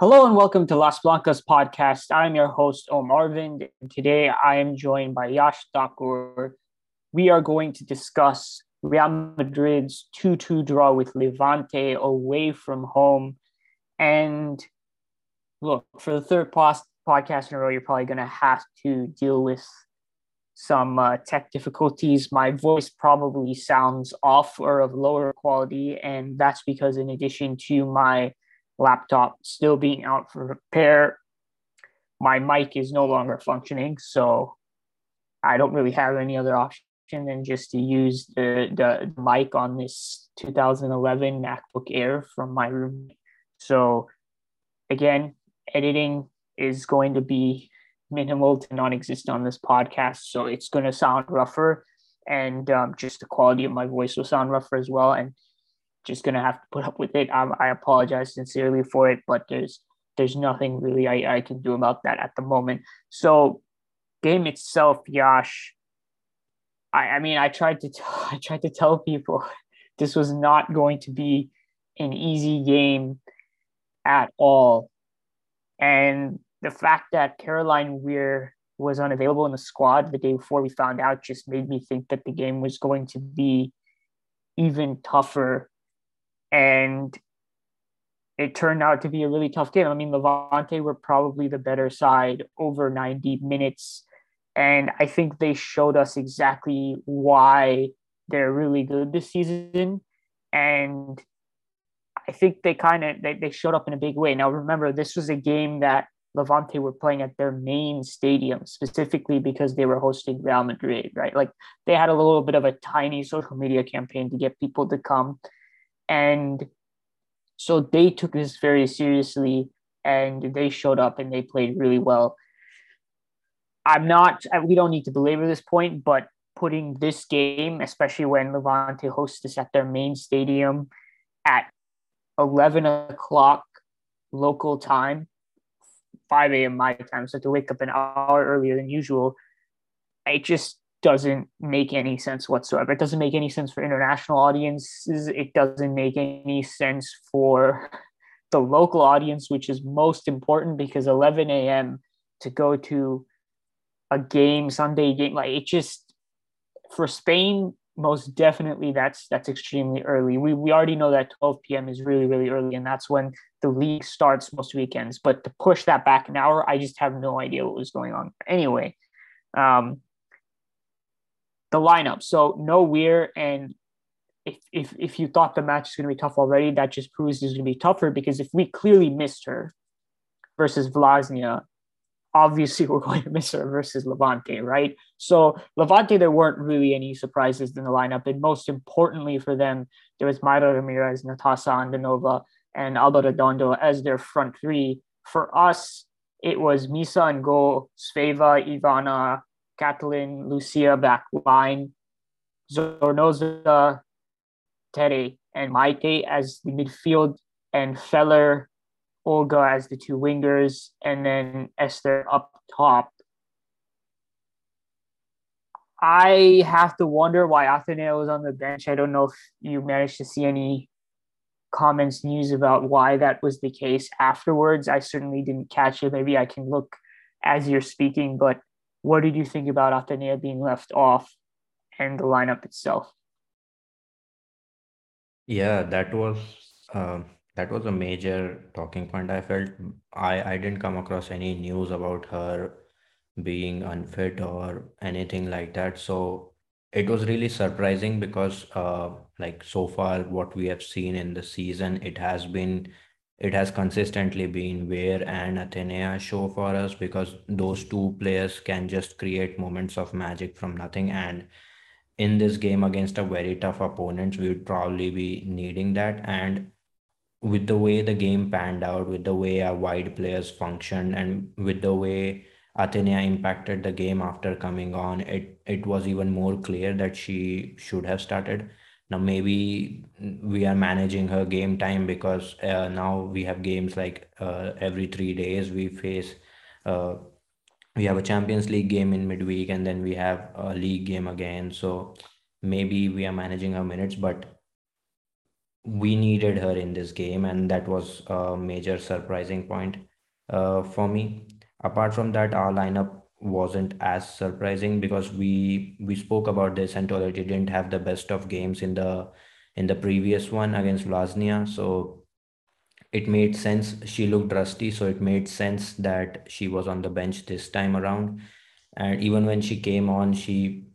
Hello and welcome to Las Blancas podcast. I'm your host, Om Arvind, today I am joined by Yash Thakur. We are going to discuss Real Madrid's 2 2 draw with Levante away from home. And look, for the third podcast in a row, you're probably going to have to deal with some uh, tech difficulties. My voice probably sounds off or of lower quality, and that's because, in addition to my laptop still being out for repair. My mic is no longer functioning, so I don't really have any other option than just to use the, the mic on this 2011 MacBook Air from my room. So, again, editing is going to be minimal to non existent on this podcast. So, it's going to sound rougher, and um, just the quality of my voice will sound rougher as well. And just gonna have to put up with it. Um, I apologize sincerely for it, but there's there's nothing really I, I can do about that at the moment. So, game itself, Yash. I, I mean, I tried to t- I tried to tell people this was not going to be an easy game at all, and the fact that Caroline Weir was unavailable in the squad the day before we found out just made me think that the game was going to be even tougher and it turned out to be a really tough game. I mean, Levante were probably the better side over 90 minutes. And I think they showed us exactly why they're really good this season. And I think they kind of they, they showed up in a big way. Now remember, this was a game that Levante were playing at their main stadium, specifically because they were hosting Real Madrid, right? Like they had a little bit of a tiny social media campaign to get people to come and so they took this very seriously and they showed up and they played really well. I'm not, we don't need to belabor this point, but putting this game, especially when Levante hosts this at their main stadium at 11 o'clock local time, 5 a.m. my time, so to wake up an hour earlier than usual, it just doesn't make any sense whatsoever. It doesn't make any sense for international audiences. It doesn't make any sense for the local audience, which is most important because 11 a.m. to go to a game, Sunday game, like it just for Spain, most definitely that's that's extremely early. We we already know that 12 p.m. is really really early, and that's when the league starts most weekends. But to push that back an hour, I just have no idea what was going on. Anyway, um, the lineup. So no Weir, and if if if you thought the match is going to be tough already, that just proves it's going to be tougher because if we clearly missed her versus Vllaznia, obviously we're going to miss her versus Levante, right? So Levante, there weren't really any surprises in the lineup, and most importantly for them, there was Mayra Ramirez, Natasa Andonova, and Alba Redondo as their front three. For us, it was Misa and goal, Sveva, Ivana, Kathellen, Lucia back line, Zornoza, Tere, and Maite as the midfield, and Feller, Olga as the two wingers, and then Esther up top. I have to wonder why Athenea was on the bench. I don't know if you managed to see any comments, news about why that was the case afterwards. I certainly didn't catch it. Maybe I can look as you're speaking, but what did you think about Athenea being left off and the lineup itself? Yeah, that was uh, that was a major talking point. I felt I I didn't come across any news about her being unfit or anything like that. So it was really surprising because uh, like so far what we have seen in the season, it has been it has consistently been Weir and Athenea show for us because those two players can just create moments of magic from nothing. And in this game against a very tough opponent, we would probably be needing that. And with the way the game panned out, with the way our wide players functioned, and with the way Athenea impacted the game after coming on, it it was even more clear that she should have started. Now maybe we are managing her game time because uh, now we have games like uh, every three days we face uh, we have a Champions League game in midweek and then we have a league game again. So maybe we are managing her minutes, but we needed her in this game, and that was a major surprising point uh, for me. Apart from that, our lineup wasn't as surprising because we we spoke about this and Toletti didn't have the best of games in the in the previous one against Vllaznia. So it made sense. She looked rusty, so it made sense that she was on the bench this time around. And even when she came on, she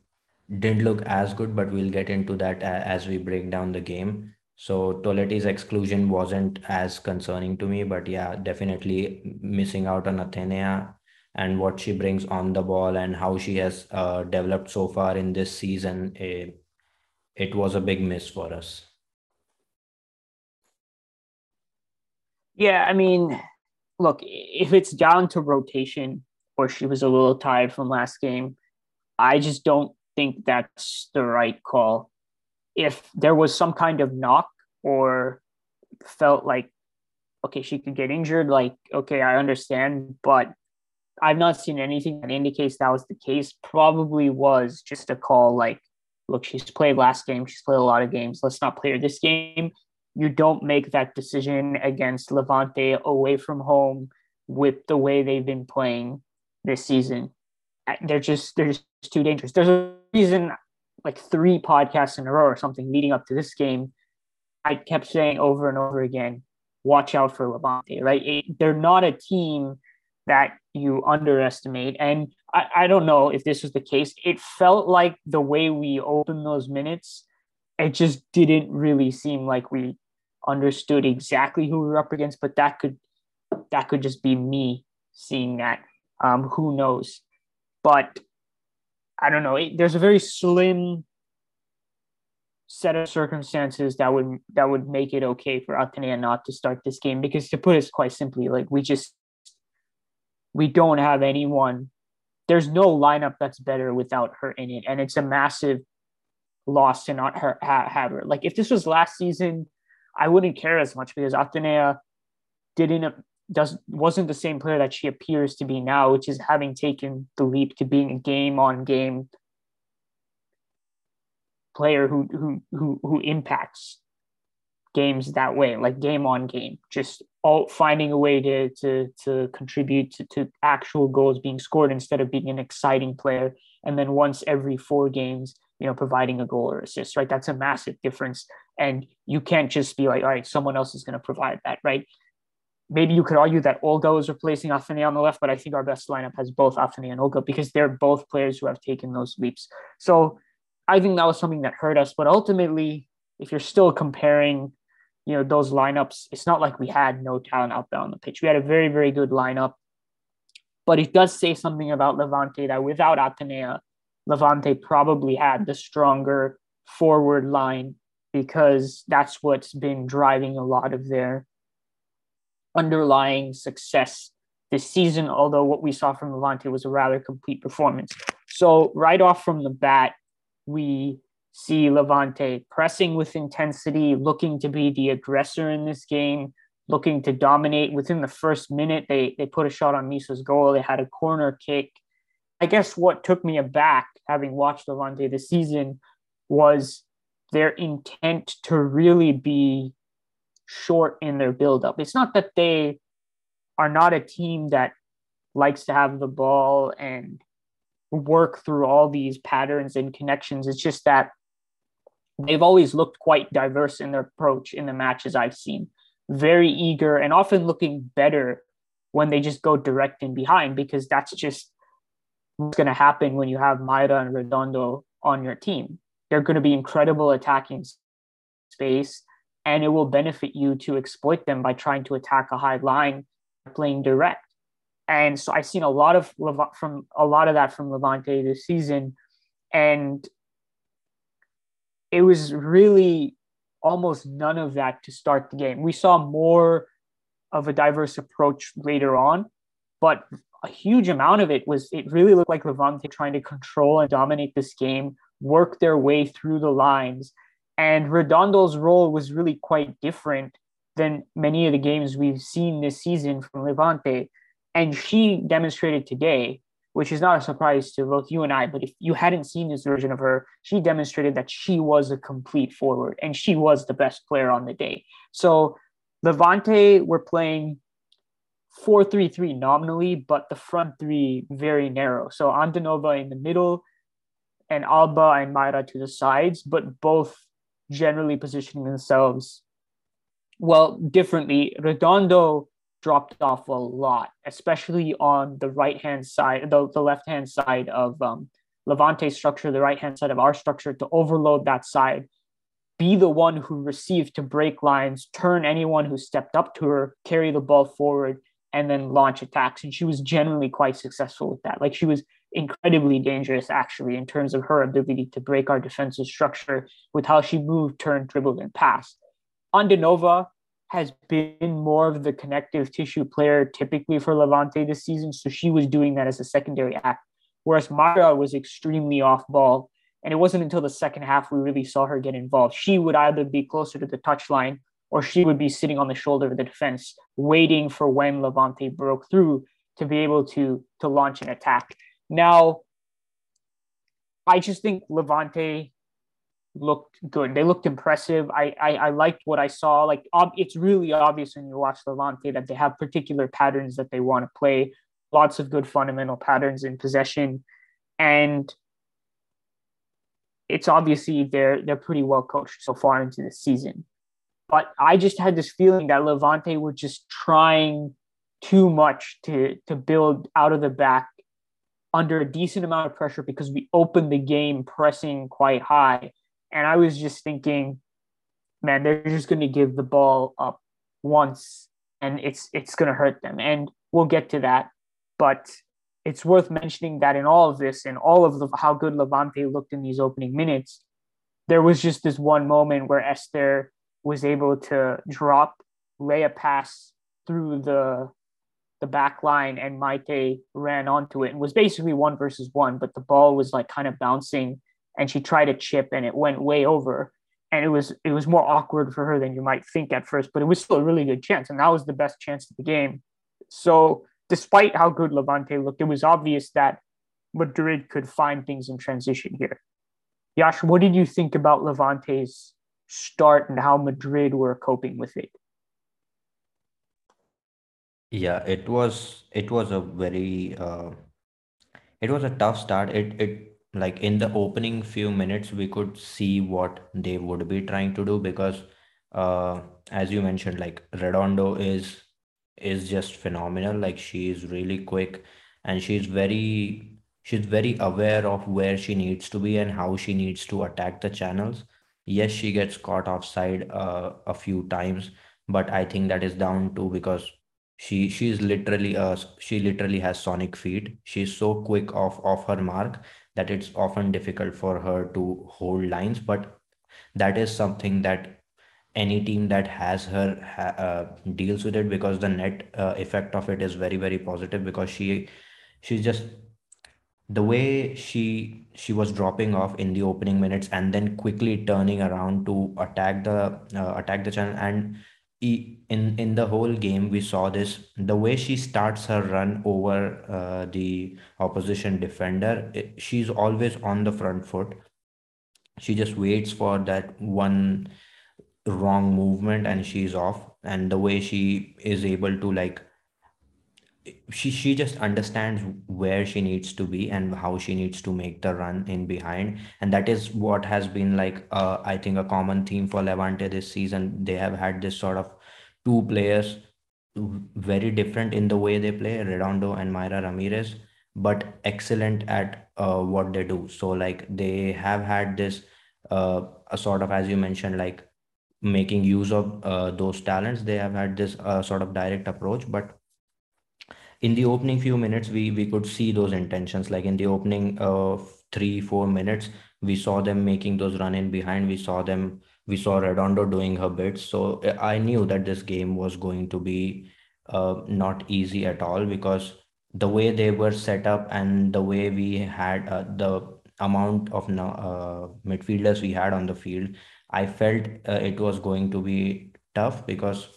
didn't look as good, but we'll get into that as we break down the game. So Toletti's exclusion wasn't as concerning to me, but yeah, definitely missing out on Athenea and what she brings on the ball and how she has uh, developed so far in this season, eh, it was a big miss for us. Yeah, I mean, look, if it's down to rotation or she was a little tired from last game, I just don't think that's the right call. If there was some kind of knock or felt like, okay, she could get injured, like, okay, I understand, but I've not seen anything that indicates that was the case. Probably was just a call like, look, she's played last game, she's played a lot of games, let's not play her this game. You don't make that decision against Levante away from home with the way they've been playing this season. Uh, they're just they're just too dangerous. There's a reason like three podcasts in a row or something leading up to this game, I kept saying over and over again, watch out for Levante, right? It, they're not a team that you underestimate. And I, I don't know if this was the case. It felt like the way we opened those minutes, it just didn't really seem like we understood exactly who we were up against, but that could that could just be me seeing that. Um, who knows? But I don't know. It, there's a very slim set of circumstances that would that would make it okay for Athenea not to start this game because to put it quite simply, like we just we don't have anyone. There's no lineup that's better without her in it, and it's a massive loss to not her ha, have her. Like if this was last season, I wouldn't care as much because Athenea didn't does wasn't the same player that she appears to be now, which is having taken the leap to being a game on game player who who who who impacts games that way, like game on game, just all finding a way to to to contribute to, to actual goals being scored instead of being an exciting player. And then once every four games, you know, providing a goal or assist, right? That's a massive difference. And you can't just be like, all right, someone else is going to provide that, right? Maybe you could argue that Olga is replacing Athenea on the left, but I think our best lineup has both Athenea and Olga because they're both players who have taken those leaps. So I think that was something that hurt us. But ultimately, if you're still comparing you know those lineups it's not like we had no talent out there on the pitch. We had a very very good lineup. But it does say something about levante that without athenea levante probably had the stronger forward line because that's what's been driving a lot of their underlying success this season although what we saw from levante was a rather complete performance. So right off from the bat we see Levante pressing with intensity, looking to be the aggressor in this game, looking to dominate. Within the first minute, they they put a shot on Misa's goal. They had a corner kick. I guess what took me aback, having watched Levante this season, was their intent to really be short in their buildup. It's not that they are not a team that likes to have the ball and work through all these patterns and connections. It's just that they've always looked quite diverse in their approach in the matches I've seen. Very eager and often looking better when they just go direct in behind because that's just what's going to happen when you have Mayra and Redondo on your team. They're going to be incredible attacking space and it will benefit you to exploit them by trying to attack a high line playing direct. And so I've seen a lot of from a lot of that from Levante this season and it was really almost none of that to start the game. We saw more of a diverse approach later on, but a huge amount of it was it really looked like Levante trying to control and dominate this game, work their way through the lines. And Redondo's role was really quite different than many of the games we've seen this season from Levante. And she demonstrated today which is not a surprise to both you and I. But if you hadn't seen this version of her, she demonstrated that she was a complete forward and she was the best player on the day. So Levante were playing 4 3 3 nominally, but the front three very narrow. So Andonova in the middle and Alba and Mayra to the sides, but both generally positioning themselves well differently. Redondo dropped off a lot, especially on the right hand side, the, the left hand side of um, Levante's structure, the right hand side of our structure to overload that side, be the one who received to break lines, turn anyone who stepped up to her, carry the ball forward, and then launch attacks. And she was generally quite successful with that. Like she was incredibly dangerous, actually, in terms of her ability to break our defensive structure with how she moved, turned, dribbled, and passed. Andonova has been more of the connective tissue player typically for Levante this season. So she was doing that as a secondary act. Whereas Mayra was extremely off ball. And it wasn't until the second half we really saw her get involved. She would either be closer to the touchline or she would be sitting on the shoulder of the defense, waiting for when Levante broke through to be able to, to launch an attack. Now, I just think Levante looked good. They looked impressive. I, I, I liked what I saw. Like ob- it's really obvious when you watch Levante that they have particular patterns that they want to play. Lots of good fundamental patterns in possession, and it's obviously they're they're pretty well coached so far into the season. But I just had this feeling that Levante were just trying too much to to build out of the back under a decent amount of pressure because we opened the game pressing quite high. And I was just thinking, man, they're just going to give the ball up once and it's it's going to hurt them. And we'll get to that. But it's worth mentioning that in all of this and all of the, how good Levante looked in these opening minutes, there was just this one moment where Esther was able to drop, lay a pass through the the back line and Maite ran onto it and was basically one versus one, but the ball was like kind of bouncing and she tried a chip and it went way over. And it was it was more awkward for her than you might think at first, but it was still a really good chance. And that was the best chance of the game. So despite how good Levante looked, it was obvious that Madrid could find things in transition here. Yash, what did you think about Levante's start and how Madrid were coping with it? Yeah, it was it was a very uh, it was a tough start. It it like in the opening few minutes we could see what they would be trying to do because uh, as you mentioned, like Redondo is is just phenomenal. Like she is really quick and she's very she's very aware of where she needs to be and how she needs to attack the channels. Yes, she gets caught offside uh, a few times, but I think that is down to because she she's literally uh she literally has sonic feet she's so quick off off her mark that it's often difficult for her to hold lines but that is something that any team that has her uh, deals with it because the net uh, effect of it is very very positive because she she's just the way she she was dropping off in the opening minutes and then quickly turning around to attack the uh, attack the channel and in in the whole game we saw this the way she starts her run over uh, the opposition defender she's always on the front foot. She just waits for that one wrong movement and she's off. And the way she is able to like she she just understands where she needs to be and how she needs to make the run in behind. And that is what has been like uh, i think a common theme for levante this season. They have had this sort of two players very different in the way they play redondo and mayra ramirez but excellent at uh, what they do. So like they have had this uh, a sort of as you mentioned like making use of uh, those talents. They have had this uh, sort of direct approach but in the opening few minutes we we could see those intentions. Like in the opening uh, three four minutes we saw them making those run in behind. We saw them we saw redondo doing her bits. So i knew that this game was going to be uh, not easy at all because the way they were set up and the way we had uh, the amount of uh, midfielders we had on the field i felt uh, it was going to be tough because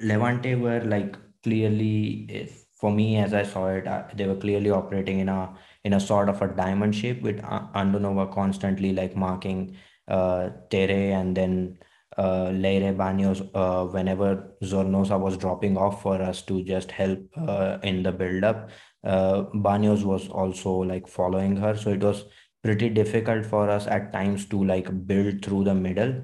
levante were like clearly for me, as I saw it, uh, they were clearly operating in a in a sort of a diamond shape with Andonova constantly like marking uh, Tere and then uh, Leire Baños uh, whenever Zornoza was dropping off for us to just help uh, in the build up. Uh, Baños was also like following her, so it was pretty difficult for us at times to like build through the middle.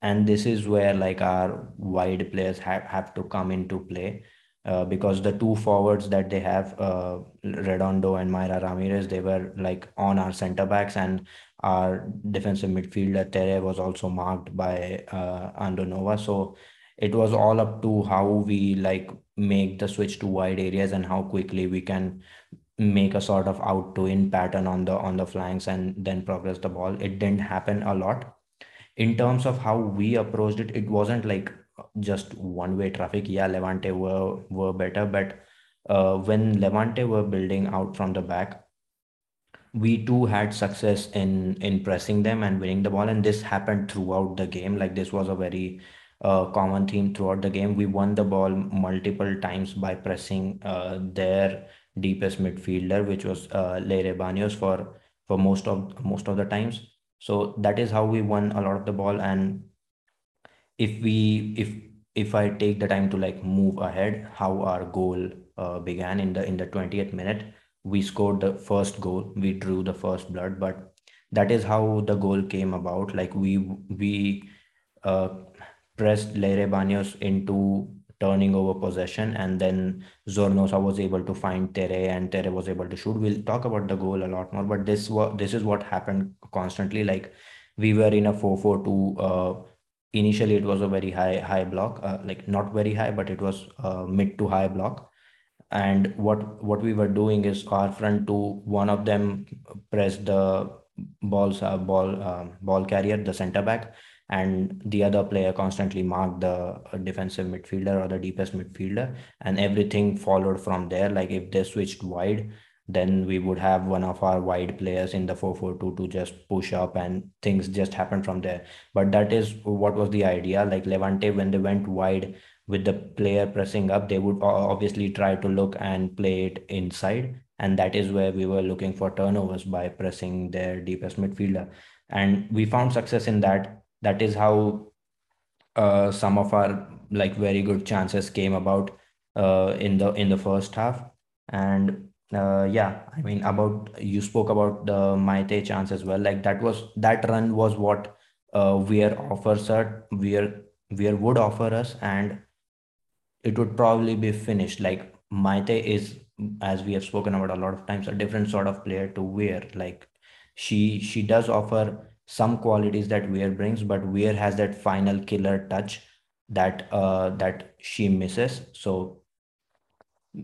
And this is where like our wide players have, have to come into play uh, because the two forwards that they have, uh, Redondo and Mayra Ramirez, they were like on our center backs, and our defensive midfielder Tere was also marked by uh, Andonova. So it was all up to how we like make the switch to wide areas and how quickly we can make a sort of out to in pattern on the on the flanks and then progress the ball. It didn't happen a lot. In terms of how we approached it, it wasn't like just one way traffic. Yeah, Levante were were better, but uh, when Levante were building out from the back, we too had success in in pressing them and winning the ball, and this happened throughout the game. Like this was a very uh, common theme throughout the game. We won the ball multiple times by pressing uh, their deepest midfielder, which was uh, Leire Baños for for most of most of the times. So that is how we won a lot of the ball, and if we if if I take the time to like move ahead, how our goal uh, began in the in the 20th minute, we scored the first goal, we drew the first blood, but that is how the goal came about. Like we we uh, pressed Leire Baños into turning over possession, and then Zornoza was able to find Tere, and Tere was able to shoot. We'll talk about the goal a lot more, but this was this is what happened constantly. Like we were in a 4-4-2 uh, initially it was a very high high block uh, like not very high but it was uh, mid to high block. And what what we were doing is our front two one of them pressed the balls uh, ball um, ball carrier the center back and the other player constantly marked the uh, defensive midfielder or the deepest midfielder and everything followed from there. Like if they switched wide then we would have one of our wide players in the 4-4-2 to just push up and things just happen from there. But that is what was the idea. Like levante when they went wide with the player pressing up they would obviously try to look and play it inside. And that is where we were looking for turnovers by pressing their deepest midfielder. And we found success in that. That is how uh, some of our like very good chances came about uh, in the in the first half. And uh, yeah, I mean about you spoke about the Maite chance as well. Like that was that run was what uh, Weir offers us, Weir Weir would offer us, and it would probably be finished. Like Maite is, as we have spoken about a lot of times, a different sort of player to Weir. Like she she does offer some qualities that Weir brings, but Weir has that final killer touch that uh that she misses. So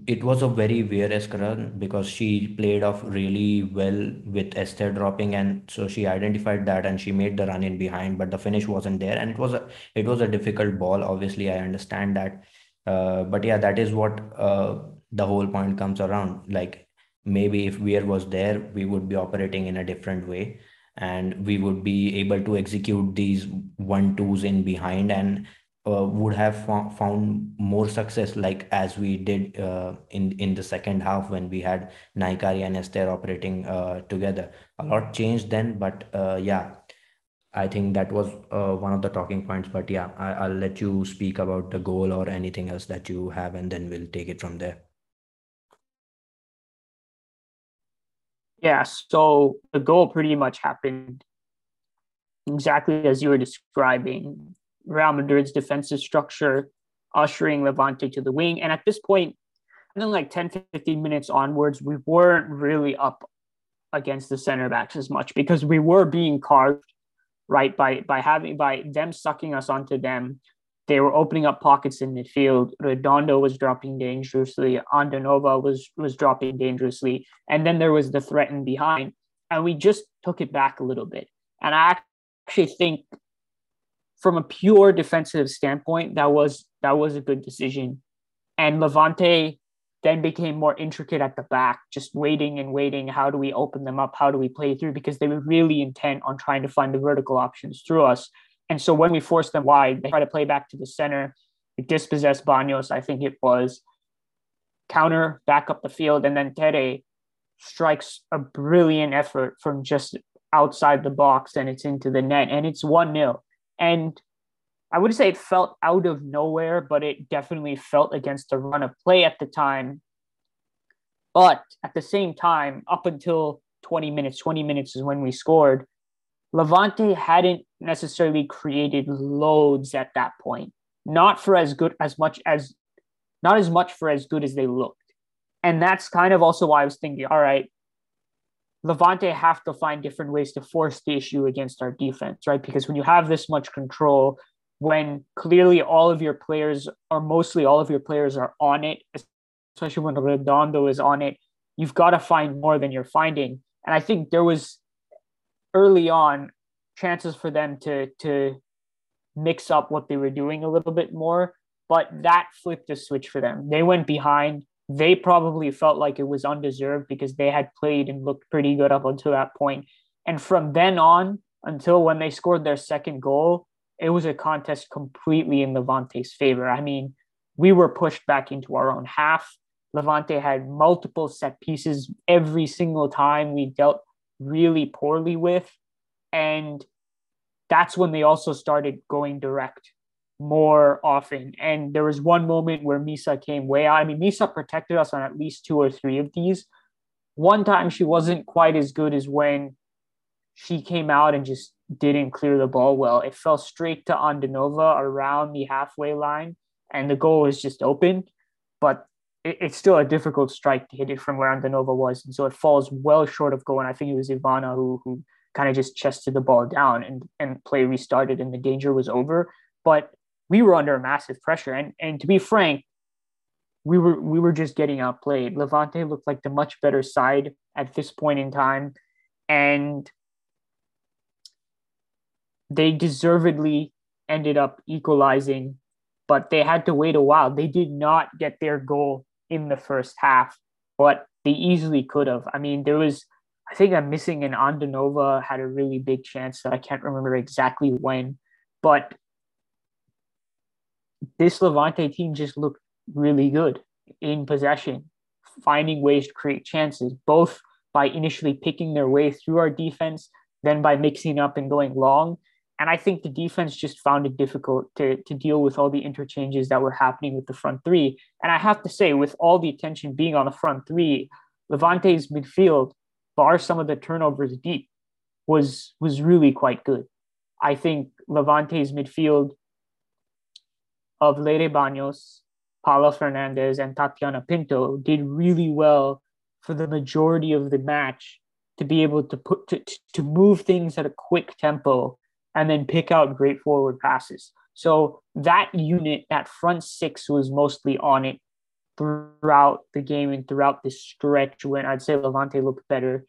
it was a very Weir-esque run because she played off really well with Esther dropping, and so she identified that and she made the run in behind, but the finish wasn't there, and it was a it was a difficult ball. Obviously, I understand that, uh, but yeah, that is what uh, the whole point comes around. Like maybe if Weir was there, we would be operating in a different way, and we would be able to execute these one twos in behind and uh, would have found more success like as we did uh, in in the second half when we had Nahikari and Esther operating uh, together. A lot changed then, but uh, yeah, I think that was uh, one of the talking points. But yeah, I, will let you speak about the goal or anything else that you have, and then we'll take it from there. Yeah, so the goal pretty much happened exactly as you were describing Real Madrid's defensive structure, ushering Levante to the wing. And at this point, I think like 10, 15 minutes onwards, we weren't really up against the center backs as much because we were being carved right by by having by them sucking us onto them. They were opening up pockets in midfield. Redondo was dropping dangerously. Andonova was was dropping dangerously. And then there was the threat in behind. And we just took it back a little bit. And i actually think from a pure defensive standpoint, that was that was a good decision. And Levante then became more intricate at the back, just waiting and waiting. How do we open them up? How do we play through? Because they were really intent on trying to find the vertical options through us. And so when we forced them wide, they try to play back to the center. Dispossessed Baños, I think it was. counter back up the field, and then Tere strikes a brilliant effort from just outside the box and it's into the net and it's 1 0. And I wouldn't say it felt out of nowhere, but it definitely felt against the run of play at the time. But at the same time, up until 20 minutes, 20 minutes is when we scored, Levante hadn't necessarily created loads at that point. Not for as good as much as not as much for as good as they looked. And that's kind of also why I was thinking, all right, Levante have to find different ways to force the issue against our defense, right? Because when you have this much control, when clearly all of your players or mostly all of your players are on it, especially when Redondo is on it, you've got to find more than you're finding. And I think there was early on chances for them to to mix up what they were doing a little bit more, but that flipped the switch for them. They went behind they probably felt like it was undeserved because they had played and looked pretty good up until that point. And from then on until when they scored their second goal, it was a contest completely in Levante's favor. I mean, we were pushed back into our own half. Levante had multiple set pieces every single time we dealt really poorly with. And that's when they also started going direct more often. And there was one moment where Misa came way out. I mean, Misa protected us on at least two or three of these. One time she wasn't quite as good as when she came out and just didn't clear the ball well. It fell straight to Andonova around the halfway line, and the goal was just open. But it, it's still a difficult strike to hit it from where Andonova was. And so it falls well short of goal. And I think it was Ivana who, who kind of just chested the ball down and, and play restarted and the danger was over. But we were under massive pressure. And and to be frank, we were we were just getting outplayed. Levante looked like the much better side at this point in time, and they deservedly ended up equalizing, but they had to wait a while. They did not get their goal in the first half, but they easily could have. I mean, there was I think I'm missing an Andonova had a really big chance that I can't remember exactly when, but this Levante team just looked really good in possession, finding ways to create chances, both by initially picking their way through our defense, then by mixing up and going long. And I think the defense just found it difficult to, to deal with all the interchanges that were happening with the front three. And I have to say, with all the attention being on the front three, Levante's midfield, bar some of the turnovers deep, was was really quite good. I think Levante's midfield of Leire Banos, Paula Fernandez, and Tatiana Pinto did really well for the majority of the match to be able to put to, to move things at a quick tempo and then pick out great forward passes. So that unit, that front six was mostly on it throughout the game and throughout this stretch when I'd say Levante looked better.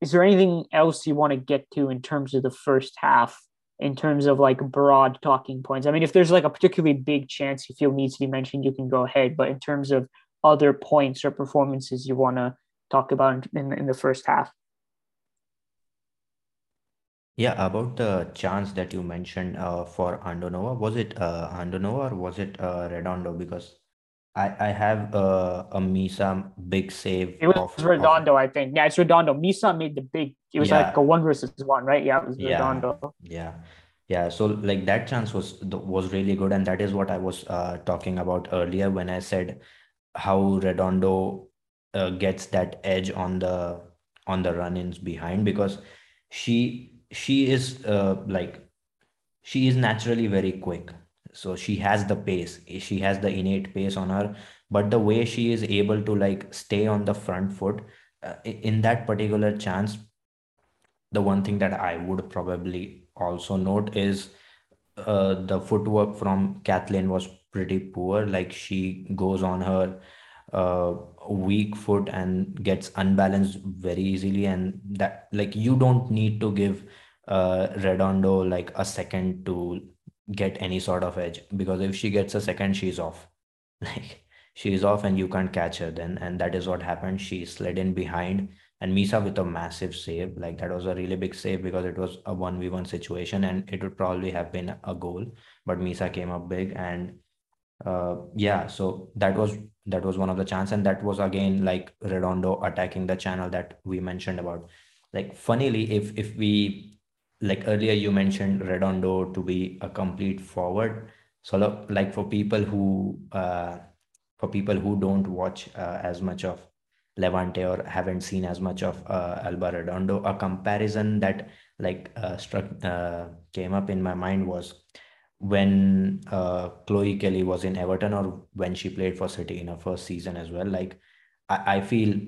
Is there anything else you want to get to in terms of the first half in terms of like broad talking points. I mean, if there's like a particularly big chance you feel needs to be mentioned, you can go ahead. But in terms of other points or performances you want to talk about in, in the first half. Yeah, about the chance that you mentioned uh, for Andonova, was it uh, Andonova or was it uh, Redondo? Because I, I have uh, a Misa big save. It was of, Redondo, of... I think. Yeah, it's Redondo. Misa made the big. It was yeah. like a one versus one, right? Yeah, it was yeah. Redondo. Yeah, yeah. So like that chance was was really good, and that is what I was uh, talking about earlier when I said how Redondo uh, gets that edge on the on the run-ins behind because she she is uh, like she is naturally very quick so she has the pace she has the innate pace on her but the way she is able to like stay on the front foot uh, in that particular chance the one thing that i would probably also note is uh, the footwork from kathellen was pretty poor like she goes on her uh, weak foot and gets unbalanced very easily and that like you don't need to give uh, redondo like a second to get any sort of edge because if she gets a second she's off. Like she's off and you can't catch her then and that is what happened. She slid in behind and Misa with a massive save like that was a really big save because it was a 1v1 situation and it would probably have been a goal but Misa came up big and uh, yeah so that was that was one of the chance and that was again like redondo attacking the channel that we mentioned about. Like funnily if if we like earlier you mentioned redondo to be a complete forward so like for people who uh, for people who don't watch uh, as much of Levante or haven't seen as much of uh, Alba Redondo, a comparison that like uh, struck uh, came up in my mind was when uh, Chloe Kelly was in Everton or when she played for City in her first season as well. Like I, I feel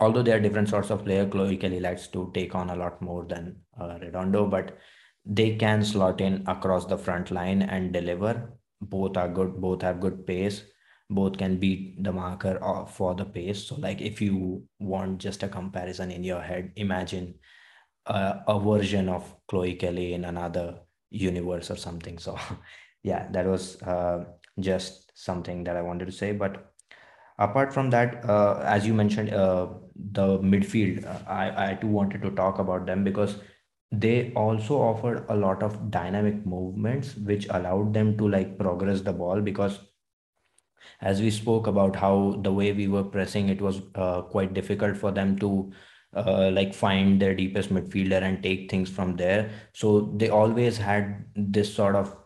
although there are different sorts of player, Chloe Kelly likes to take on a lot more than uh, Redondo, but they can slot in across the front line and deliver. Both are good. Both have good pace. Both can beat the marker for the pace. So, like, if you want just a comparison in your head, imagine uh, a version of Chloe Kelly in another universe or something. So, yeah, that was uh, just something that I wanted to say. But apart from that, uh, as you mentioned, uh, the midfield, I, I too wanted to talk about them because they also offered a lot of dynamic movements which allowed them to like progress the ball because as we spoke about how the way we were pressing it was uh, quite difficult for them to uh, like find their deepest midfielder and take things from there. So they always had this sort of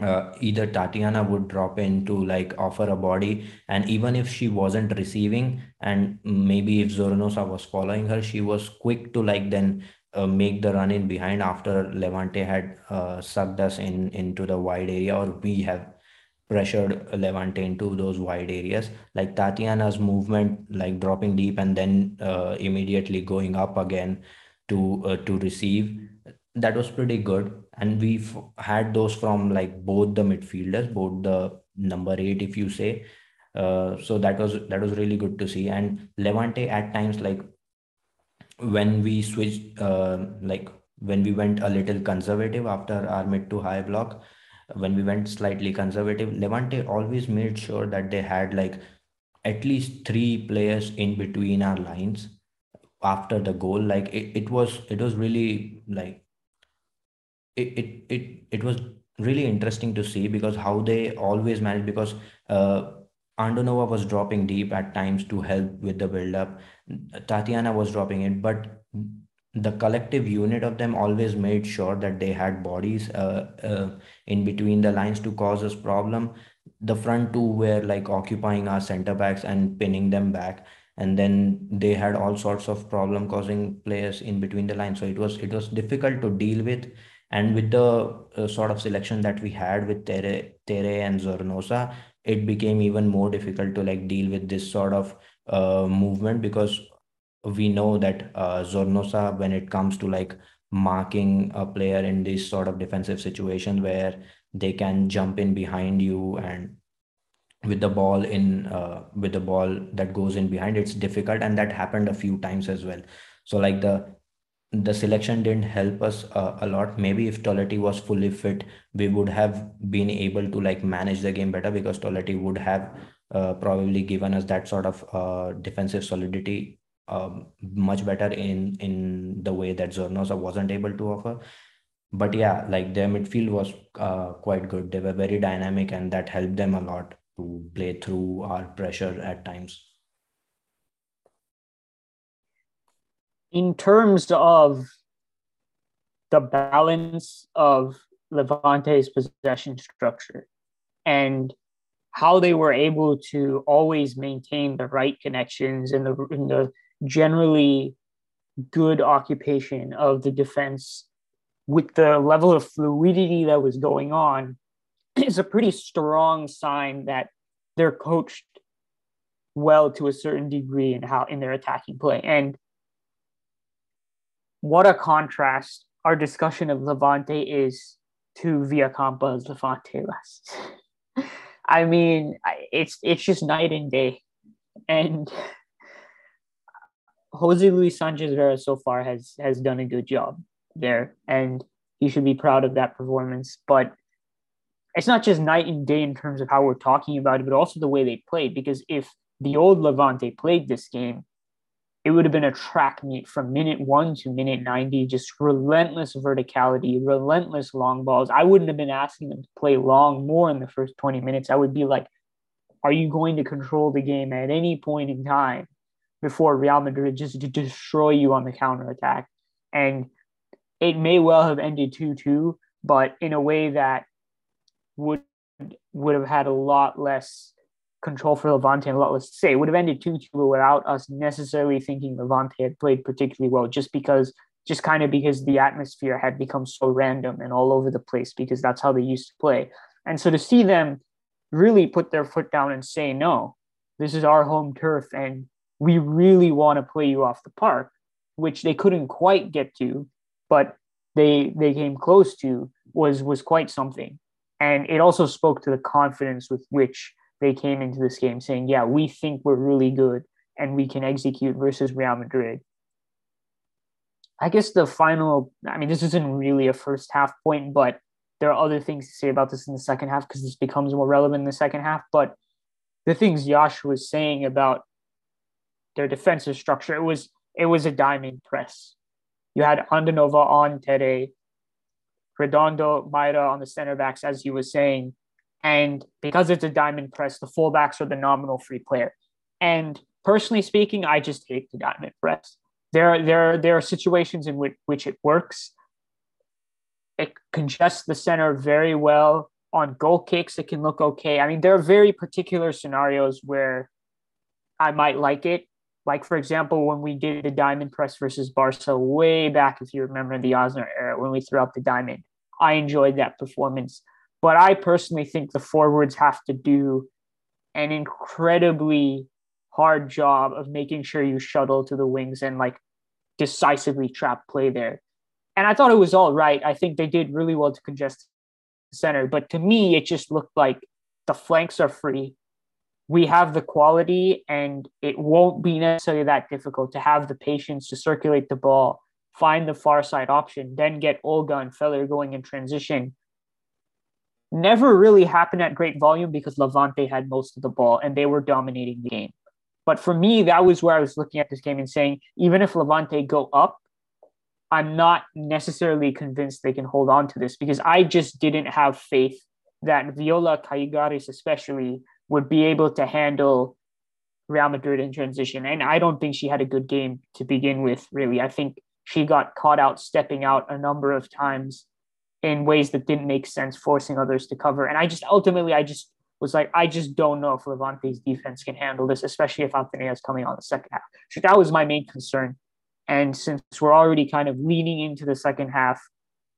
uh, either Tatiana would drop in to like offer a body, and even if she wasn't receiving, and maybe if Zornoza was following her, she was quick to like then uh, make the run in behind after Levante had uh, sucked us in into the wide area, or we have pressured Levante into those wide areas. Like Tatiana's movement, like dropping deep and then uh, immediately going up again to uh, to receive. That was pretty good, and we've had those from like both the midfielders, both the number eight, if you say. Uh, so that was that was really good to see. And Levante at times like when we switched uh, like when we went a little conservative after our mid to high block when we went slightly conservative levante always made sure that they had like at least three players in between our lines after the goal like it, it was it was really like it, it it it was really interesting to see because how they always managed because uh Andonova was dropping deep at times to help with the build up. Tatiana was dropping it, but the collective unit of them always made sure that they had bodies uh, uh, in between the lines to cause us problem. The front two were like occupying our center backs and pinning them back, and then they had all sorts of problem causing players in between the lines. So it was it was difficult to deal with. And with the uh, sort of selection that we had with Tere, Tere and Zornoza, it became even more difficult to like deal with this sort of uh, movement because we know that uh, Zornoza, when it comes to like marking a player in this sort of defensive situation where they can jump in behind you and with the ball in uh, with the ball that goes in behind it's difficult. And that happened a few times as well. So like the the selection didn't help us uh, a lot. Maybe if Toletti was fully fit, we would have been able to like manage the game better because Toletti would have uh, probably given us that sort of uh, defensive solidity um, much better in in the way that Zornoza wasn't able to offer. But yeah, like their midfield was uh, quite good. They were very dynamic, and that helped them a lot to play through our pressure at times. In terms of the balance of Levante's possession structure and how they were able to always maintain the right connections and the, and the generally good occupation of the defense with the level of fluidity that was going on is a pretty strong sign that they're coached well to a certain degree in how in their attacking play. And what a contrast our discussion of Levante is to Villacampa's Levante last. I mean, it's it's just night and day, and Jose Luis Sanchez Vera so far has has done a good job there, and he should be proud of that performance. But it's not just night and day in terms of how we're talking about it, but also the way they played. Because if the old Levante played this game, it would have been a track meet from minute one to minute 90, just relentless verticality, relentless long balls. I wouldn't have been asking them to play long more in the first 20 minutes. I would be like, are you going to control the game at any point in time before Real Madrid just to destroy you on the counter attack? And it may well have ended 2 2, but in a way that would would have had a lot less control for Levante and a lot less to say. It would have ended 2 2 without us necessarily thinking Levante had played particularly well, just because, just kind of because the atmosphere had become so random and all over the place, because that's how they used to play. And so to see them really put their foot down and say, no, this is our home turf and we really want to play you off the park, which they couldn't quite get to, but they they came close to was was quite something. And it also spoke to the confidence with which they came into this game saying, yeah, we think we're really good and we can execute versus Real Madrid. I guess the final, I mean, this isn't really a first half point, but there are other things to say about this in the second half because this becomes more relevant in the second half. But the things Yash was saying about their defensive structure, it was it was a diamond press. You had Andonova on Tere, Redondo, Mayra on the center backs, as he was saying, and because it's a diamond press, the fullbacks are the nominal free player. And personally speaking, I just hate the diamond press. There, there, there are situations in which, which it works. It congests the center very well. On goal kicks, it can look okay. I mean, there are very particular scenarios where I might like it. Like, for example, when we did the diamond press versus Barca way back, if you remember the Aznar era, when we threw up the diamond, I enjoyed that performance. But I personally think the forwards have to do an incredibly hard job of making sure you shuttle to the wings and like decisively trap play there. And I thought it was all right. I think they did really well to congest the center. But to me, it just looked like the flanks are free. We have the quality, and it won't be necessarily that difficult to have the patience to circulate the ball, find the far side option, then get Olga and Feller going in transition never really happened at great volume because Levante had most of the ball and they were dominating the game. But for me, that was where I was looking at this game and saying, even if Levante go up, I'm not necessarily convinced they can hold on to this because I just didn't have faith that Viola Caigares, especially, would be able to handle Real Madrid in transition. And I don't think she had a good game to begin with, really. I think she got caught out stepping out a number of times in ways that didn't make sense, forcing others to cover. And I just ultimately, I just was like, I just don't know if Levante's defense can handle this, especially if Athenea is coming on the second half. So that was my main concern. And since we're already kind of leaning into the second half,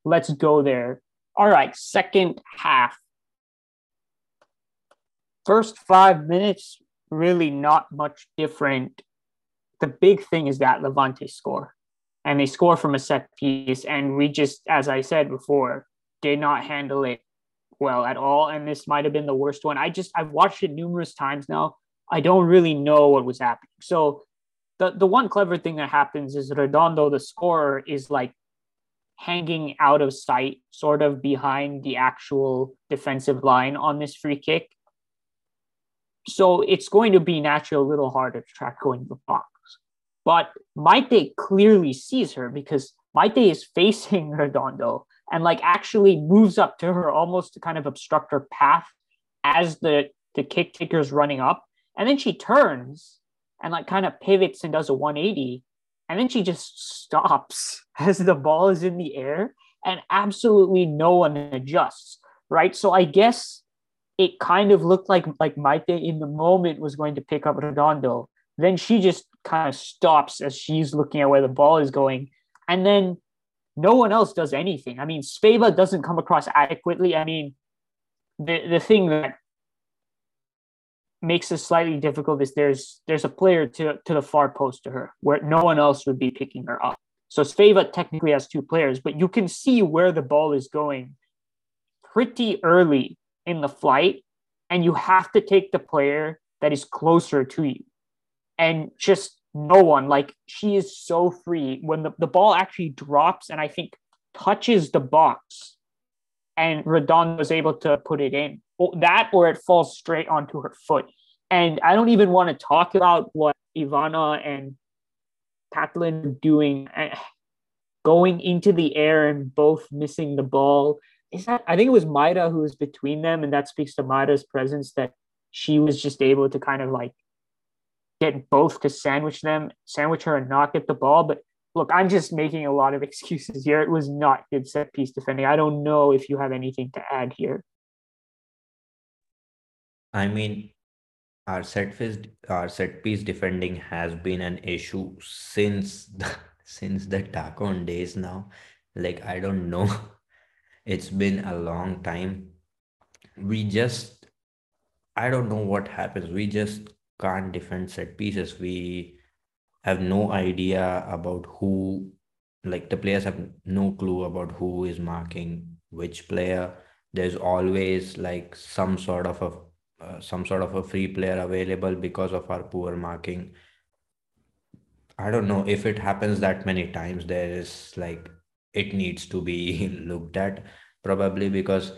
let's go there. All right, second half. First five minutes, really not much different. The big thing is that Levante score and they score from a set piece. And we just, as I said before, did not handle it well at all. And this might have been the worst one. I just, I've watched it numerous times now. I don't really know what was happening. So the, the one clever thing that happens is Redondo, the scorer, is like hanging out of sight, sort of behind the actual defensive line on this free kick. So it's going to be naturally a little harder to track going to the box. But Maite clearly sees her because Maite is facing Redondo and like actually moves up to her almost to kind of obstruct her path as the the kick taker is running up. And then she turns and like kind of pivots and does a 180. And then she just stops as the ball is in the air and absolutely no one adjusts. Right. So I guess it kind of looked like like Maite in the moment was going to pick up Redondo. Then she just kind of stops as she's looking at where the ball is going. And then no one else does anything. I mean, Svava doesn't come across adequately. I mean, the, the thing that makes it slightly difficult is there's there's a player to, to the far post to her where no one else would be picking her up. So Svava technically has two players, but you can see where the ball is going pretty early in the flight, and you have to take the player that is closer to you. And just no one. Like she is so free when the, the ball actually drops and I think touches the box and Redondo was able to put it in. That or it falls straight onto her foot. And I don't even want to talk about what Ivana and Kathellen doing, eh, going into the air and both missing the ball. Is that I think it was Mayra who was between them, and that speaks to Mayra's presence that she was just able to kind of like get both to sandwich them, sandwich her and not get the ball. But look, I'm just making a lot of excuses here. It was not good set piece defending. I don't know if you have anything to add here. I mean, our set piece, our set piece defending has been an issue since the, since the Tacon days now. Like I don't know, it's been a long time. We just, I don't know what happens. We just can't defend set pieces. We have no idea about who, like the players have no clue about who is marking which player. There's always like some sort of a uh, some sort of a free player available because of our poor marking. I don't know if it happens that many times. There is like it needs to be looked at probably because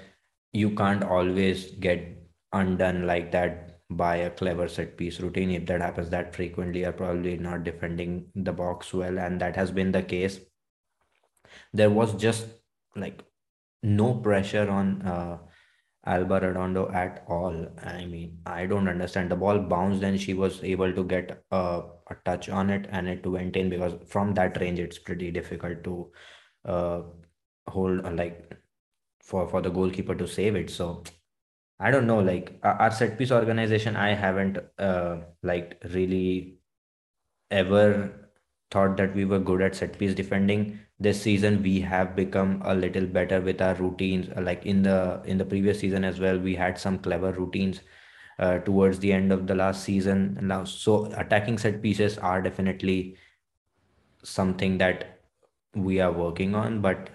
you can't always get undone like that by a clever set piece routine. If that happens that frequently, you're probably not defending the box well, and that has been the case. There was just like no pressure on uh, Alba Redondo at all. I mean, I don't understand. The ball bounced and she was able to get a, a touch on it and it went in because from that range, it's pretty difficult to uh, hold uh, like for, for the goalkeeper to save it. So I don't know, like our set piece organization, I haven't uh, like really ever thought that we were good at set piece defending. This season we have become a little better with our routines. Like in the in the previous season as well, we had some clever routines uh, towards the end of the last season. Now, so attacking set pieces are definitely something that we are working on, but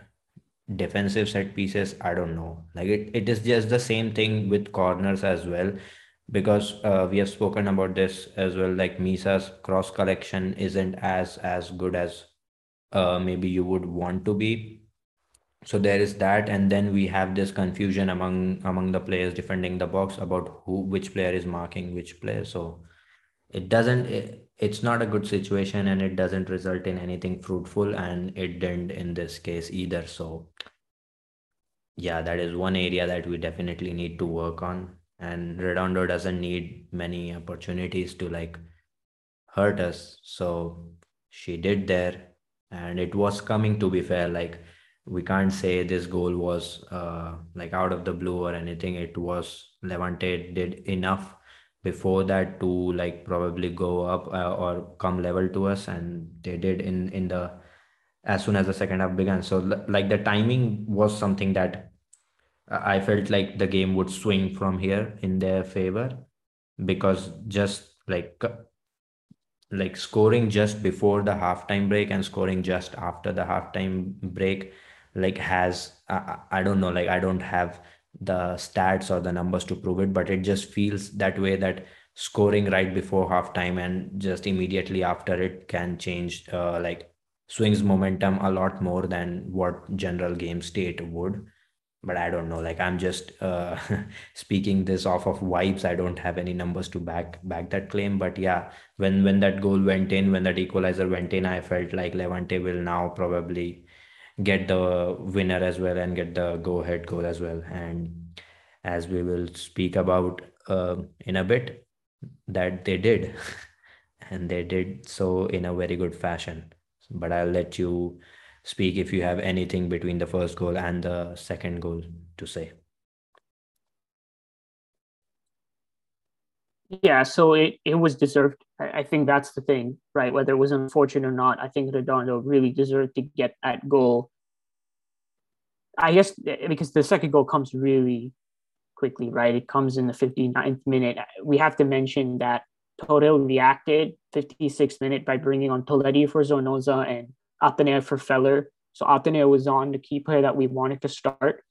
defensive set pieces i don't know. Like it, it is just the same thing with corners as well. Because uh, we have spoken about this as well like misa's cross collection isn't as as good as uh, maybe you would want to be. So there is that and then we have this confusion among among the players defending the box about who which player is marking which player. So it doesn't it, it's not a good situation and it doesn't result in anything fruitful and it didn't in this case either. So yeah that is one area that we definitely need to work on. And redondo doesn't need many opportunities to like hurt us. So she did there and it was coming to be fair. Like we can't say this goal was uh, like out of the blue or anything. It was levante did enough before that to like probably go up uh, or come level to us and they did in in the as soon as the second half began. So like the timing was something that i felt like the game would swing from here in their favor because just like like scoring just before the halftime break and scoring just after the halftime break like has I, I don't know like i don't have the stats or the numbers to prove it, but it just feels that way that scoring right before halftime and just immediately after it can change uh, like swings momentum a lot more than what general game state would. But i don't know like i'm just uh, speaking this off of vibes. I don't have any numbers to back back that claim. But yeah when when that goal went in when that equalizer went in i felt like levante will now probably get the winner as well and get the go ahead goal as well. And as we will speak about uh, in a bit, that they did. and they did so in a very good fashion. But I'll let you speak if you have anything between the first goal and the second goal to say. Yeah, so it, it was deserved. I, I think that's the thing, right? Whether it was unfortunate or not, I think Redondo really deserved to get that goal. I guess eh, because the second goal comes really quickly, right? It comes in the 59th minute. We have to mention that Toril reacted 56th minute by bringing on Toletti for Zornoza and Athenea for Feller. So Athenea was on the key player that we wanted to start.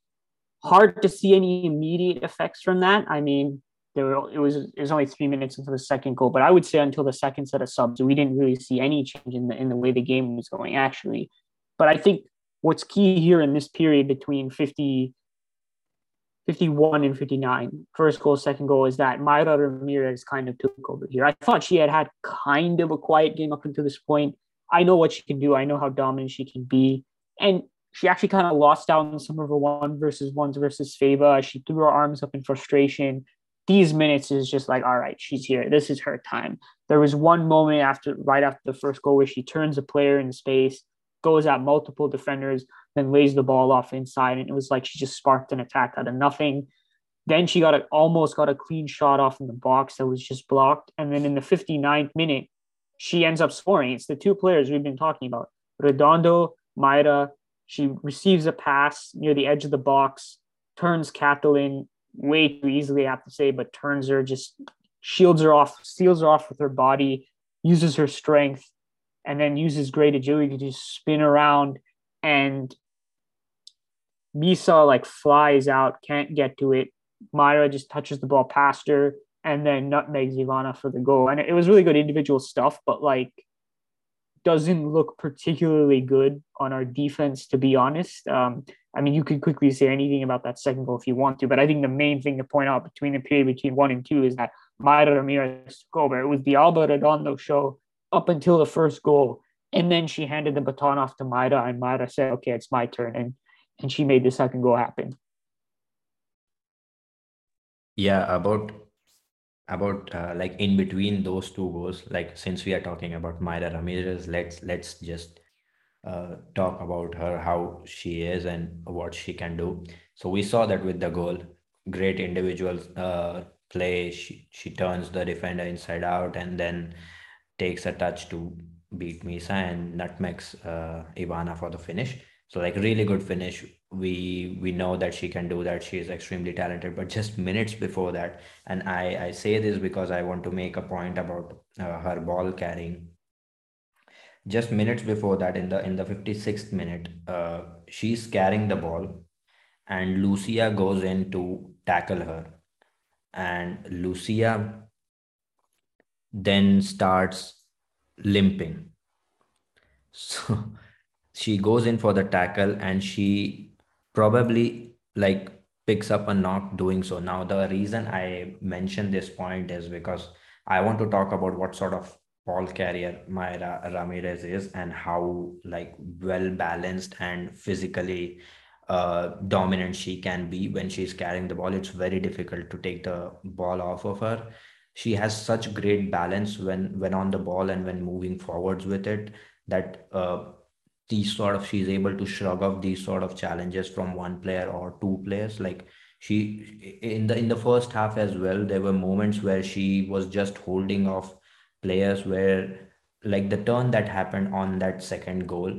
Hard to see any immediate effects from that. I mean, there were it was it was only three minutes until the second goal, but I would say until the second set of subs, we didn't really see any change in the in the way the game was going actually. But I think what's key here in this period between 50 51 and 59 first goal second goal is that Mayra Ramirez kind of took over here. I thought she had had kind of a quiet game up until this point. I know what she can do. I know how dominant she can be. And she actually kind of lost out on some of her one versus ones versus Svava. She threw her arms up in frustration these minutes is just like, all right, she's here. This is her time. There was one moment after, right after the first goal, where she turns a player in space, goes at multiple defenders, then lays the ball off inside, and it was like she just sparked an attack out of nothing. Then she got a, almost got a clean shot off in the box that was just blocked, and then in the 59th minute, she ends up scoring. It's the two players we've been talking about, Redondo, Mayra. She receives a pass near the edge of the box, turns Kathellen way too easily, I have to say, but turns her, just shields her off, steals her off with her body, uses her strength, and then uses great agility to just spin around. And Misa like flies out, can't get to it. Mayra just touches the ball past her and then nutmegs Ivana for the goal. And it was really good individual stuff, but like doesn't look particularly good on our defense, to be honest. Um, I mean, you could quickly say anything about that second goal if you want to, but I think the main thing to point out between the period between one and two is that Mayra Ramirez took over. It was the Alba Redondo show up until the first goal. And then she handed the baton off to Mayra, and Mayra said, okay, it's my turn. And, and she made the second goal happen. Yeah, about about uh, like in between those two goals, like since we are talking about Mayra Ramirez, let's let's just uh, talk about her, how she is and what she can do. So we saw that with the goal, great individual uh, play. She she turns the defender inside out and then takes a touch to beat Misa and nutmegs uh, Ivana for the finish. So like really good finish. We we know that she can do that. She is extremely talented. But just minutes before that, and I I say this because I want to make a point about uh, her ball carrying. Just minutes before that, in the in the 56th minute, uh, she's carrying the ball, and Lucia goes in to tackle her, and Lucia then starts limping. So she goes in for the tackle and she probably like picks up a knock doing so. Now, the reason I mention this point is because I want to talk about what sort of ball carrier Mayra Ramirez is and how like well balanced and physically uh, dominant she can be when she's carrying the ball. It's very difficult to take the ball off of her. She has such great balance when when on the ball and when moving forwards with it that uh, these sort of she's able to shrug off these sort of challenges from one player or two players like she in the in the first half as well there were moments where she was just holding off players where like the turn that happened on that second goal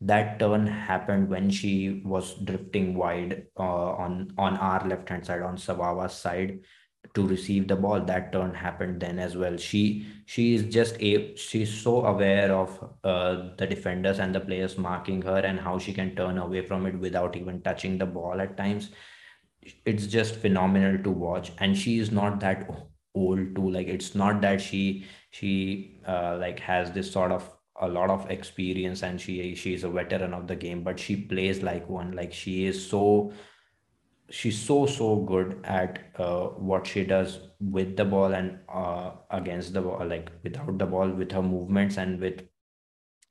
that turn happened when she was drifting wide uh, on on our left hand side on Svava's side to receive the ball. That turn happened then as well. She she is just a she's so aware of uh, the defenders and the players marking her and how she can turn away from it without even touching the ball at times. It's just phenomenal to watch. And she is not that old too. Like it's not that she she uh, like has this sort of a lot of experience and she she's a veteran of the game but she plays like one. Like she is so she's so so good at uh, what she does with the ball and uh, against the ball like without the ball with her movements and with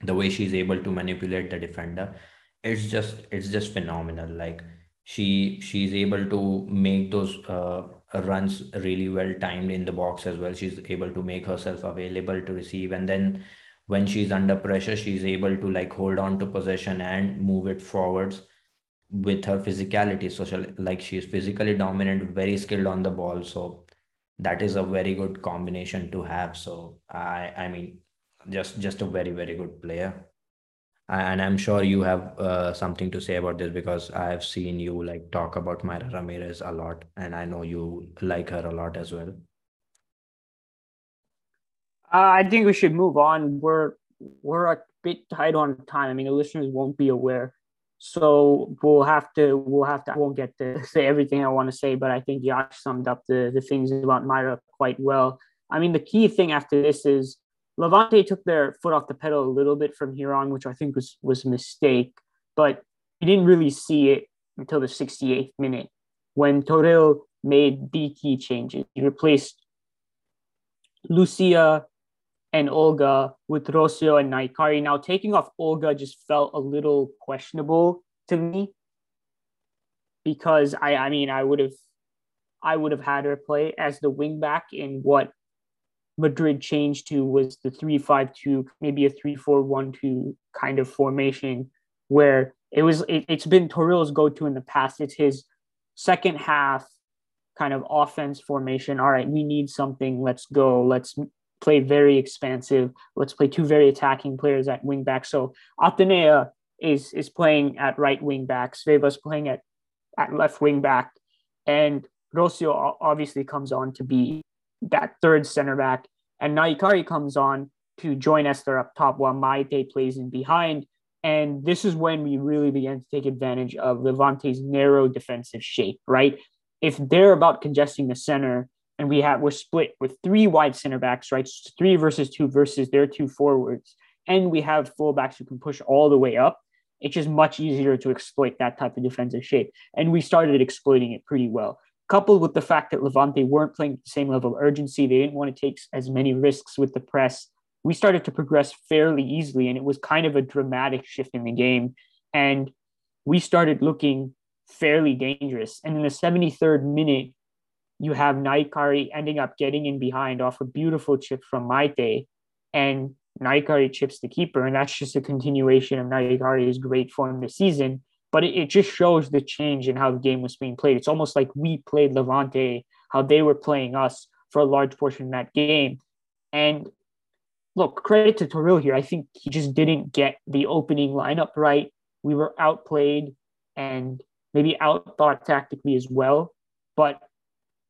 the way she's able to manipulate the defender. It's just it's just phenomenal. Like she she's able to make those uh, runs really well timed in the box as well. She's able to make herself available to receive. And then when she's under pressure she's able to like hold on to possession and move it forwards with her physicality. So she, like she's physically dominant very skilled on the ball. So that is a very good combination to have. So i i mean just just a very very good player and i'm sure you have uh, something to say about this because i have seen you like talk about Mayra Ramirez a lot and i know you like her a lot as well. Uh, i think we should move on. We're we're a bit tight on time. I mean the listeners won't be aware. So we'll have to we'll have to I won't get to say everything I want to say, but I think Josh summed up the, the things about Mayra quite well. I mean the key thing after this is Levante took their foot off the pedal a little bit from here on, which I think was was a mistake, but you didn't really see it until the 68th minute when Toril made the key changes. He replaced Lucia and Olga with Rocio and Nahikari. Now, taking off Olga just felt a little questionable to me because I, I mean, I would have, I would have had her play as the wingback in what Madrid changed to was the 3-5-2, maybe a 3-4-1-2 kind of formation where it was it, has been Toril's go-to in the past. It's his second half kind of offense formation. All right, we need something. Let's go. Let's play very expansive. Let's play two very attacking players at wing back. So Athenea is is playing at right wing back. Svava's playing at at left wing back, and Rocio obviously comes on to be that third center back, and Nahikari comes on to join Esther up top while Maite plays in behind. And this is when we really began to take advantage of Levante's narrow defensive shape, right? If they're about congesting the center and we have we're split with three wide center backs, right? Three versus two versus their two forwards, and we have fullbacks who can push all the way up. It's just much easier to exploit that type of defensive shape, and we started exploiting it pretty well. Coupled with the fact that Levante weren't playing at the same level of urgency, they didn't want to take as many risks with the press. We started to progress fairly easily, and it was kind of a dramatic shift in the game. And we started looking fairly dangerous. And in the 73rd minute, you have Nahikari ending up getting in behind off a beautiful chip from Maite, and Nahikari chips the keeper. And that's just a continuation of Nahikari's great form this season. But it, it just shows the change in how the game was being played. It's almost like we played Levante, how they were playing us for a large portion of that game. And look, credit to Toril here. I think he just didn't get the opening lineup right. We were outplayed and maybe outthought tactically as well. But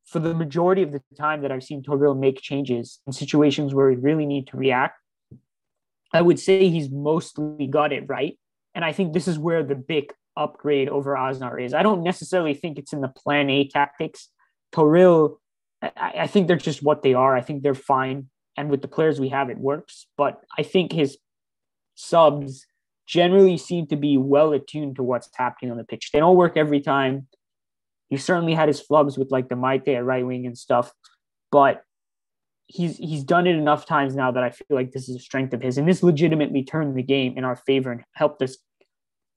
for the majority of the time that I've seen Toril make changes in situations where we really need to react, I would say he's mostly got it right. And I think this is where the big upgrade over Aznar is. I don't necessarily think it's in the plan A tactics. Toril, I, I think they're just what they are. I think they're fine. And with the players we have, it works. But I think his subs generally seem to be well attuned to what's happening on the pitch. They don't work every time. He certainly had his flubs with like the Maite at right wing and stuff, but he's he's done it enough times now that I feel like this is a strength of his, and this legitimately turned the game in our favor and helped us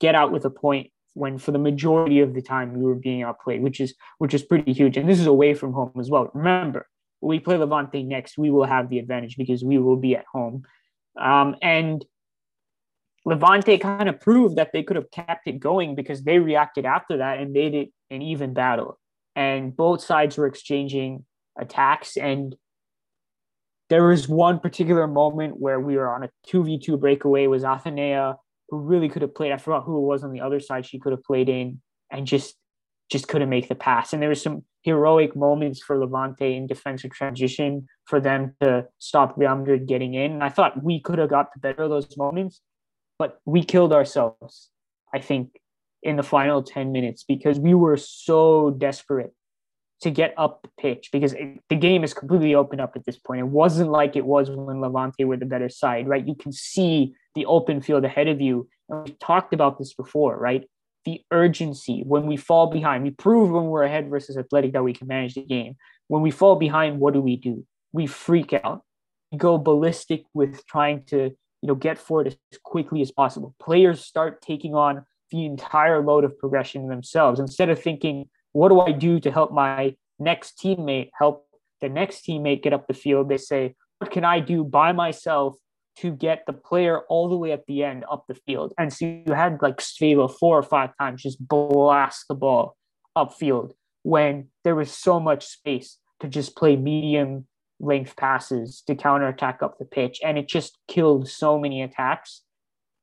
get out with a point when for the majority of the time we were being outplayed, which is which is pretty huge. And this is away from home as well. Remember, we play Levante next, we will have the advantage because we will be at home. Um, and Levante kind of proved that they could have kept it going because they reacted after that and made it an even battle. And both sides were exchanging attacks. And there was one particular moment where we were on a 2v2 breakaway was Athenea, who really could have played. I forgot who it was on the other side she could have played in and just just couldn't make the pass. And there was some heroic moments for Levante in defensive transition for them to stop Real Madrid getting in. And I thought we could have got the better of those moments but we killed ourselves, I think, in the final 10 minutes because we were so desperate to get up the pitch because it, the game is completely open up at this point. It wasn't like it was when Levante were the better side, right? You can see the open field ahead of you. And we talked about this before, right? The urgency when we fall behind. We prove when we're ahead versus Athletic that we can manage the game. When we fall behind, what do we do? We freak out. We go ballistic with trying to you know, get forward as quickly as possible. Players start taking on the entire load of progression themselves instead of thinking, what do I do to help my next teammate help the next teammate get up the field? They say, what can I do by myself to get the player all the way at the end up the field? And so you had like Svava four or five times just blast the ball upfield when there was so much space to just play medium length passes to counterattack up the pitch, and it just killed so many attacks.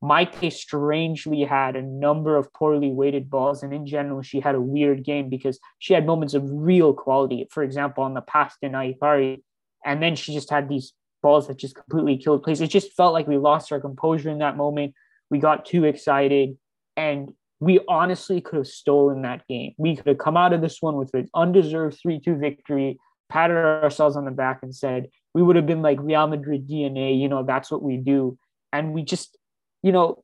Maite strangely had a number of poorly weighted balls, and in general, she had a weird game because she had moments of real quality. For example, on the pass to Nahikari, and then she just had these balls that just completely killed plays. It just felt like we lost our composure in that moment. We got too excited, and we honestly could have stolen that game. We could have come out of this one with an undeserved 3 2 victory patted ourselves on the back and said we would have been like Real Madrid DNA, you know, that's what we do. And we just, you know,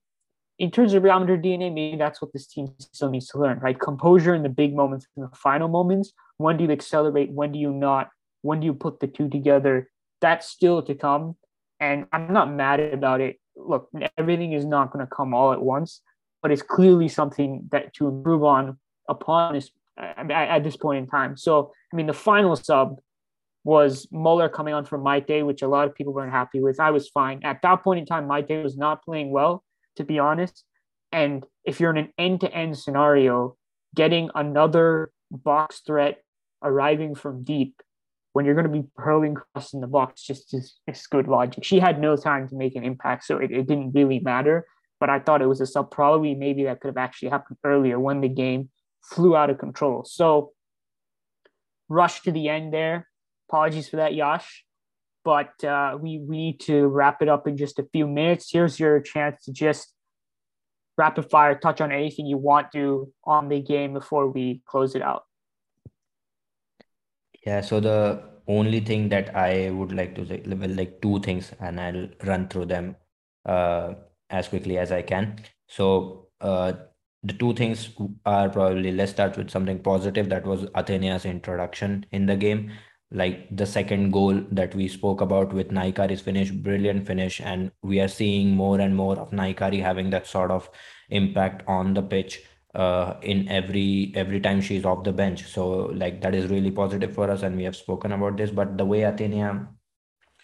in terms of Real Madrid DNA, maybe that's what this team still needs to learn, right? Composure in the big moments, in the final moments. When do you accelerate? When do you not? When do you put the two together? That's still to come. And I'm not mad about it. Look, everything is not going to come all at once, but it's clearly something that to improve on upon this at, this point in time. So, I mean, the final sub was Møller coming on from Maite, which a lot of people weren't happy with. I was fine. At that point in time, Maite was not playing well, to be honest. And if you're in an end to end scenario, getting another box threat arriving from deep when you're going to be hurling across in the box just is, good logic. She had no time to make an impact, so it, it didn't really matter. But I thought it was a sub probably maybe that could have actually happened earlier when the game flew out of control. So rush to the end there. Apologies for that, Yash. But uh, we, we need to wrap it up in just a few minutes. Here's your chance to just rapid fire touch on anything you want to on the game before we close it out. Yeah, so the only thing that I would like to say, well, like two things, and I'll run through them uh, as quickly as I can. So uh, the two things are probably let's start with something positive. That was Athenea's introduction in the game. Like the second goal that we spoke about with Nahikari's finish, brilliant finish, and we are seeing more and more of Naikari having that sort of impact on the pitch uh, in every every time she's off the bench. So like that is really positive for us, and we have spoken about this. But the way Athenea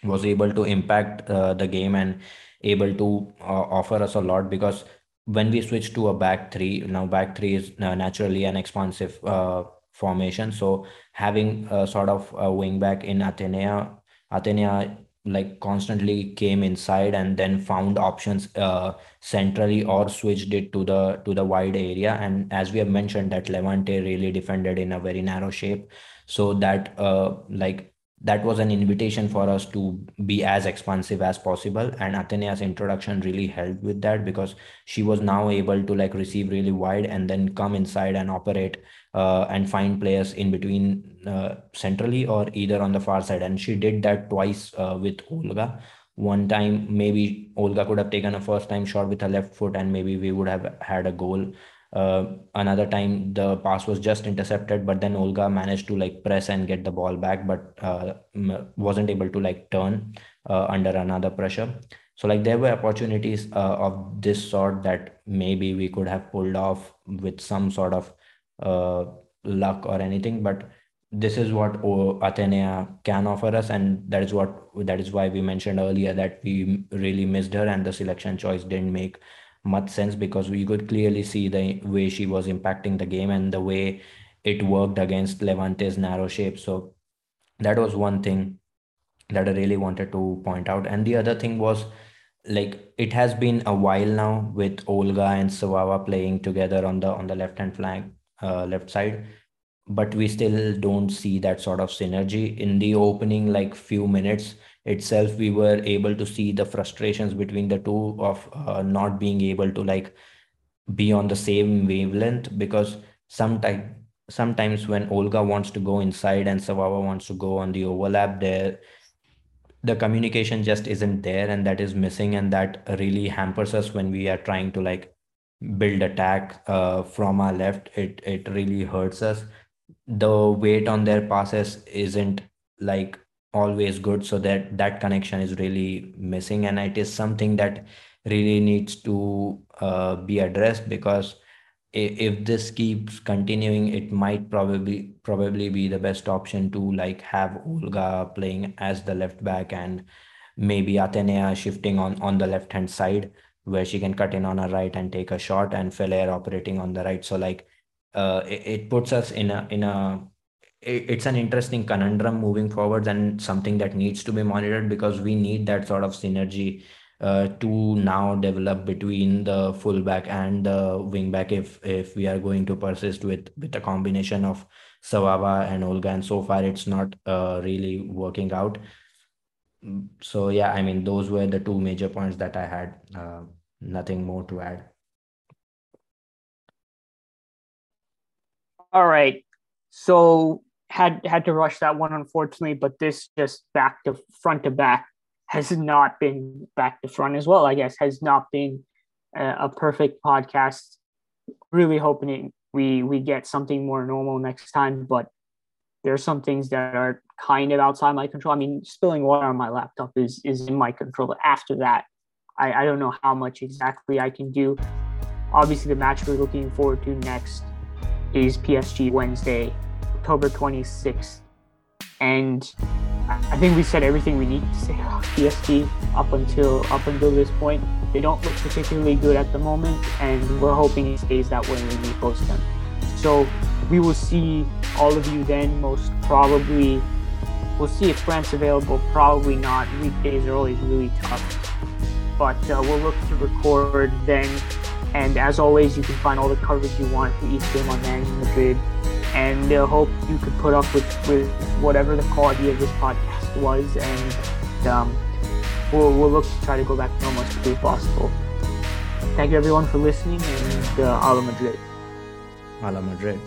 was able to impact uh, the game and able to uh, offer us a lot because when we switch to a back three, now back three is uh, naturally an expansive uh, formation. So having a sort of a wing back in Athenea, Athenea like constantly came inside and then found options uh, centrally or switched it to the to the wide area. And as we have mentioned that levante really defended in a very narrow shape. So that uh, like that was an invitation for us to be as expansive as possible. And athenea's introduction really helped with that because she was now able to like receive really wide and then come inside and operate uh, and find players in between uh, centrally or either on the far side. And she did that twice uh, with olga. One time maybe olga could have taken a first time shot with her left foot and maybe we would have had a goal. Uh, another time the pass was just intercepted, but then Olga managed to like press and get the ball back, but uh, wasn't able to like turn uh, under another pressure. So like there were opportunities uh, of this sort that maybe we could have pulled off with some sort of luck or anything, but this is what Athenea can offer us, and that is what that is why we mentioned earlier that we really missed her, and the selection choice didn't make much sense because we could clearly see the way she was impacting the game and the way it worked against Levante's narrow shape. So that was one thing that I really wanted to point out. And the other thing was like it has been a while now with Olga and Svava playing together on the on the left hand flank, uh, left side, but we still don't see that sort of synergy. In the opening like few minutes itself we were able to see the frustrations between the two of uh, not being able to like be on the same wavelength because sometimes sometimes when Olga wants to go inside and Svava wants to go on the overlap there the communication just isn't there and that is missing and that really hampers us when we are trying to like build attack uh, from our left. It it really hurts us the weight on their passes isn't like always good so that that connection is really missing. And it is something that really needs to uh, be addressed because if this keeps continuing it might probably probably be the best option to like have Olga playing as the left back and maybe Athenea shifting on on the left hand side where she can cut in on her right and take a shot and Feller operating on the right. So like uh, it, it puts us in a in a it's an interesting conundrum moving forwards and something that needs to be monitored because we need that sort of synergy uh, to now develop between the fullback and the wingback if if we are going to persist with with a combination of Svava and Olga and so far it's not uh, really working out. So yeah, I mean those were the two major points that I had. Uh, nothing more to add. All right. So had had to rush that one unfortunately, but this just back to front to back has not been back to front as well. I guess has not been a, a perfect podcast. Really hoping we we get something more normal next time, but there's some things that are kind of outside my control. I mean, spilling water on my laptop is is in my control. After that, I, I don't know how much exactly I can do. Obviously, the match we're looking forward to next is PSG Wednesday, October 26th. And I think we said everything we need to say about PSG up until up until this point. They don't look particularly good at the moment, and we're hoping it stays that way when we post them. So we will see all of you then. Most probably, we'll see if Grant's available. Probably not. Weekdays are always really tough, but uh, we'll look to record then. And as always, you can find all the coverage you want for each game on Managing Madrid and uh, hope you could put up with, with whatever the quality of this podcast was. And um, we'll, we'll look to try to go back to normal as quickly as possible. Thank you everyone for listening. And uh, Hala Madrid. Hala Madrid